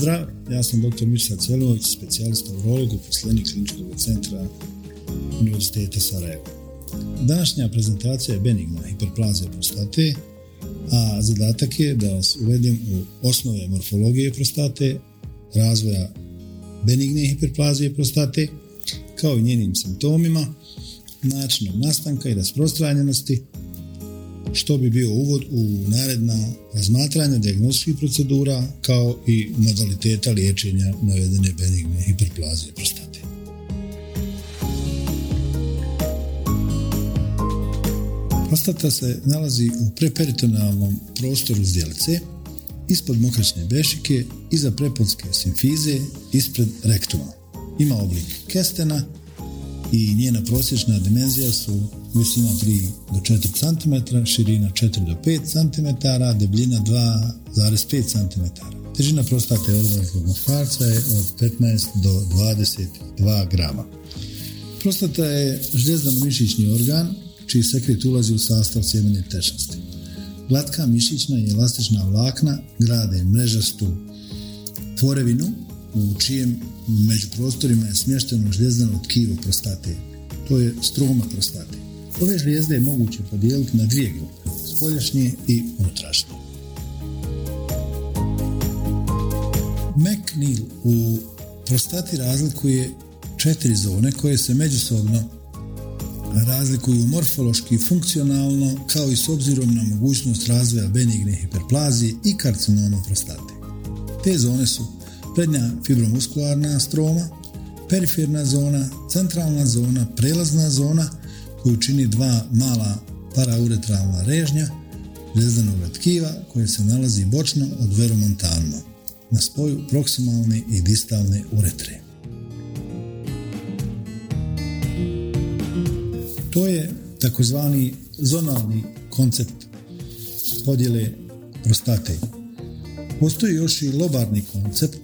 Pozdrav, ja sam dr. Mirsa Cvelović, specijalista urolog u poslednji kliničkog centra Univerziteta Sarajevo. Današnja prezentacija je benigna hiperplazija prostate, a zadatak je da vas uvedem u osnove morfologije prostate, razvoja benigne hiperplazije prostate, kao i njenim simptomima, načinom nastanka i rasprostranjenosti, što bi bio uvod u naredna razmatranja diagnostičkih procedura kao i modaliteta liječenja navedene benigne hiperplazije prostate. Prostata se nalazi u preperitonalnom prostoru zdjelice, ispod mokraćne bešike, iza preponske simfize, ispred rektuma. Ima oblik kestena i njena prosječna dimenzija su visina 3 do 4 cm, širina 4 do 5 cm, debljina 2,5 cm. Težina prostate odraslog muškarca je od 15 do 22 grama. Prostata je žljezdano-mišićni organ čiji sekret ulazi u sastav sjemene tečnosti. Glatka mišićna i elastična vlakna grade mrežastu tvorevinu u čijem među prostorima je smješteno žljezdano tkivo prostate. To je stroma prostate. Ove žlijezde je moguće podijeliti na dvije grupe, spoljašnje i unutrašnje. McNeil u prostati razlikuje četiri zone koje se međusobno razlikuju morfološki i funkcionalno kao i s obzirom na mogućnost razvoja benigne hiperplazije i karcinoma prostate. Te zone su prednja fibromuskularna stroma, periferna zona, centralna zona, prelazna zona koju čini dva mala parauretralna režnja žlezdanog tkiva koje se nalazi bočno od veromontalno na spoju proksimalne i distalne uretre. To je takozvani zonalni koncept podjele prostate. Postoji još i lobarni koncept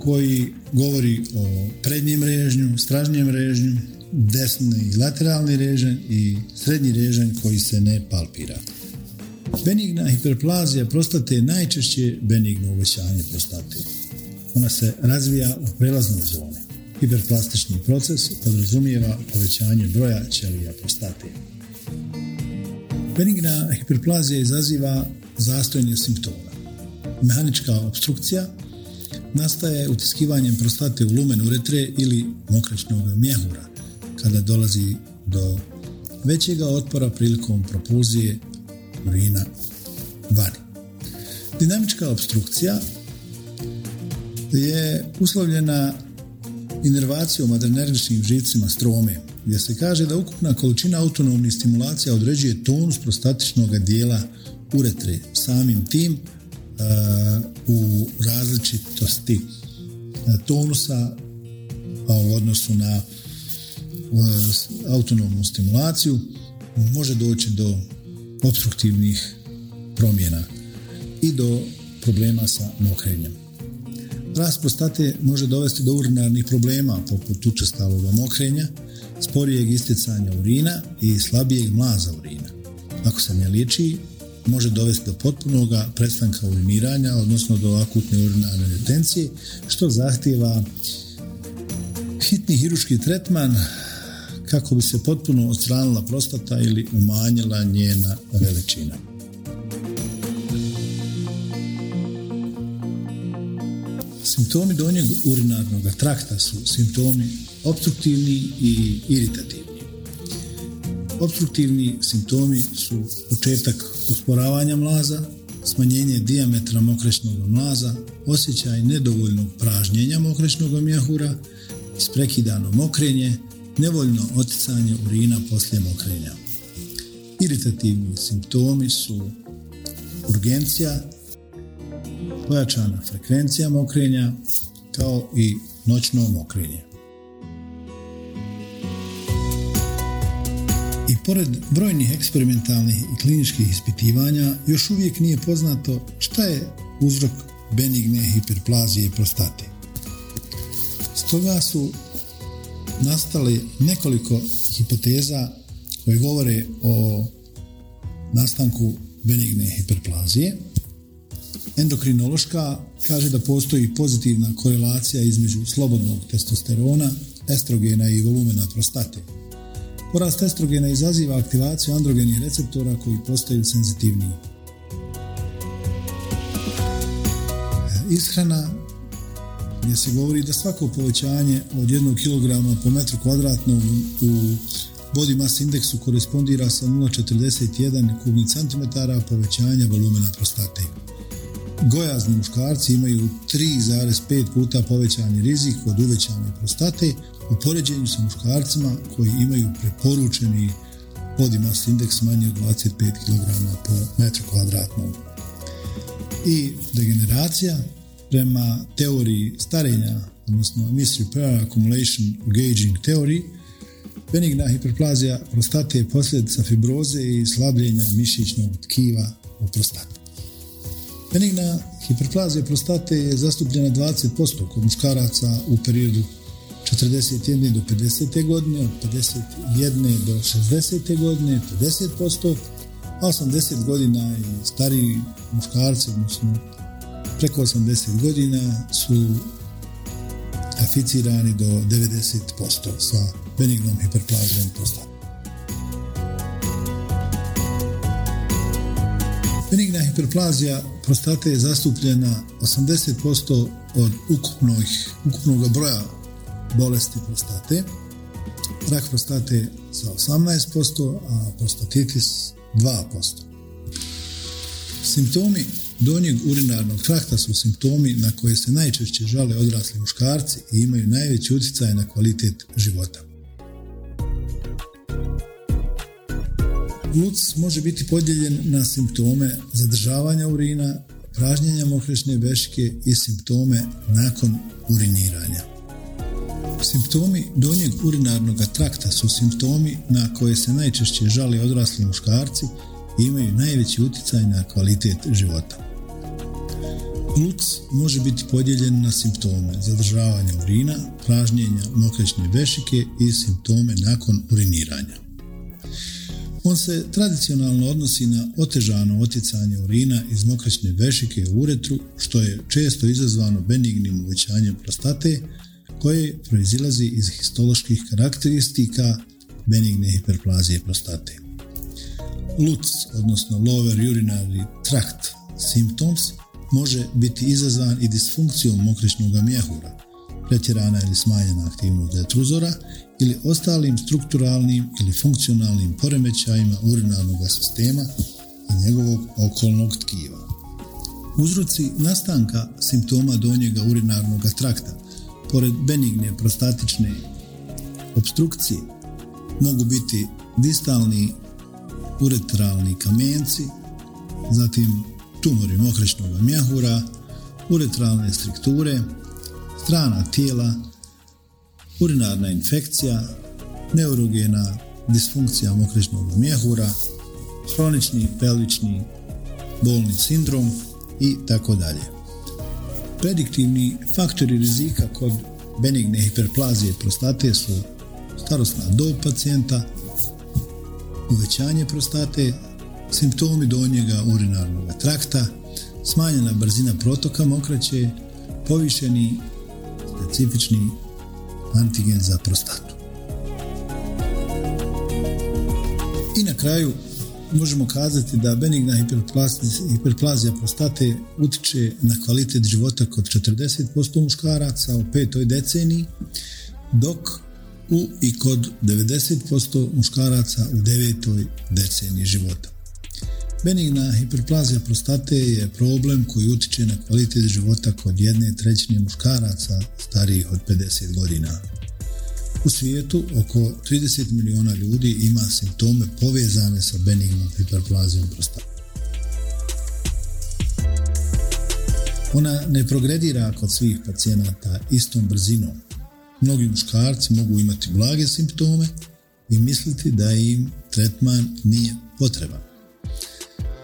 koji govori o prednjem režnju, stražnjem režnju, desni lateralni režanj i srednji režanj koji se ne palpira. Benigna hiperplazija prostate je najčešće benigno uvećanje prostate. Ona se razvija u prelaznoj zoni. Hiperplastični proces podrazumijeva povećanje broja ćelija prostate. Benigna hiperplazija izaziva zastojne simptoma. Mehanička obstrukcija nastaje utiskivanjem prostate u lumen uretre ili mokraćnog mjehura, kada dolazi do većega otpora prilikom propulzije urina vani. Dinamička obstrukcija je uslovljena inervacijom adrenergičnim žicima strome, gdje se kaže da ukupna količina autonomnih stimulacija određuje tonus prostatičnog dijela uretre. Samim tim uh, u različitosti tonusa a u odnosu na autonomnu stimulaciju može doći do obstruktivnih promjena i do problema sa mokrenjem. Rast prostate može dovesti do urinarnih problema poput učestalog mokrenja, sporijeg isticanja urina i slabijeg mlaza urina. Ako se ne liječi, može dovesti do potpunog prestanka uriniranja, odnosno do akutne urinarne retencije, što zahtjeva hitni hiruški tretman kako bi se potpuno odstranila prostata ili umanjila njena veličina. Simptomi donjeg urinarnog trakta su simptomi obstruktivni i iritativni. Obstruktivni simptomi su početak usporavanja mlaza, smanjenje dijametra mokrećnog mlaza, osjećaj nedovoljnog pražnjenja mokrećnog mjehura, isprekidano mokrenje, nevoljno oticanje urina poslije mokrenja. Iritativni simptomi su urgencija, pojačana frekvencija mokrenja, kao i noćno mokrenje. I pored brojnih eksperimentalnih i kliničkih ispitivanja, još uvijek nije poznato šta je uzrok benigne hiperplazije prostate. Stoga su nastali nekoliko hipoteza koje govore o nastanku benigne hiperplazije. Endokrinološka kaže da postoji pozitivna korelacija između slobodnog testosterona, estrogena i volumena prostate. Porast estrogena izaziva aktivaciju androgenih receptora koji postaju senzitivniji. Ishrana gdje se govori da svako povećanje od 1 kg po metru kvadratnom u body mass indeksu korespondira sa 0,41 kubnih centimetara povećanja volumena prostate. Gojazni muškarci imaju 3,5 puta povećani rizik od uvećane prostate u poređenju sa muškarcima koji imaju preporučeni body mass indeks manji od 25 kg po metru kvadratnom. I degeneracija prema teoriji starenja, odnosno Miss Repair Accumulation Gauging Theory, benigna hiperplazija prostate je posljedica fibroze i slabljenja mišićnog tkiva u prostati. Benigna hiperplazija prostate je zastupljena 20% kod muškaraca u periodu 41. do 50. godine, od 51. do 60. godine 50%, a 80 godina i stariji muškarci, odnosno preko 80 godina su aficirani do 90% sa benignom hiperplazijom prostate. Benigna hiperplazija prostate je zastupljena 80% od ukupnog, ukupnog broja bolesti prostate, rak prostate sa 18%, a prostatitis 2%. Simptomi donjeg urinarnog trakta su simptomi na koje se najčešće žale odrasli muškarci i imaju najveći utjecaj na kvalitet života. Luc može biti podijeljen na simptome zadržavanja urina, pražnjenja mokrešne veške i simptome nakon uriniranja. Simptomi donjeg urinarnog trakta su simptomi na koje se najčešće žale odrasli muškarci imaju najveći utjecaj na kvalitet života. Luc može biti podijeljen na simptome zadržavanja urina, pražnjenja mokrećne vešike i simptome nakon uriniranja. On se tradicionalno odnosi na otežano otjecanje urina iz mokraćne vešike u uretru, što je često izazvano benignim uvećanjem prostate, koje proizilazi iz histoloških karakteristika benigne hiperplazije prostate. LUTS, odnosno Lower Urinary Tract Symptoms, može biti izazvan i disfunkcijom mokričnog mjehura, pretjerana ili smanjena aktivnost detruzora ili ostalim strukturalnim ili funkcionalnim poremećajima urinarnog sistema i njegovog okolnog tkiva. Uzroci nastanka simptoma donjega urinarnog trakta, pored benigne prostatične obstrukcije, mogu biti distalni uretralni kamenci, zatim tumori mokričnog mjehura, uretralne strukture, strana tijela, urinarna infekcija, neurogena disfunkcija mokričnog mjehura, hronični pelvični bolni sindrom i tako dalje. Prediktivni faktori rizika kod benigne hiperplazije prostate su starostna dob pacijenta, uvećanje prostate, simptomi donjega urinarnog trakta, smanjena brzina protoka mokraće, povišeni specifični antigen za prostatu. I na kraju možemo kazati da benigna hiperplazija prostate utiče na kvalitet života kod 40% muškaraca u petoj deceniji, dok u i kod 90% muškaraca u devetoj deceniji života. Benigna hiperplazija prostate je problem koji utiče na kvalitet života kod jedne trećine muškaraca starijih od 50 godina. U svijetu oko 30 miliona ljudi ima simptome povezane sa benignom hiperplazijom prostate. Ona ne progredira kod svih pacijenata istom brzinom. Mnogi muškarci mogu imati blage simptome i misliti da im tretman nije potreban.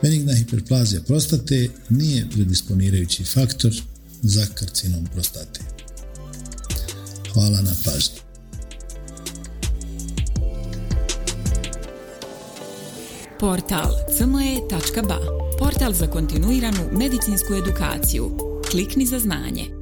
Benigna hiperplazija prostate nije predisponirajući faktor za karcinom prostate. Hvala na pažnji. Portal cme.ba Portal za kontinuiranu medicinsku edukaciju. Klikni za znanje.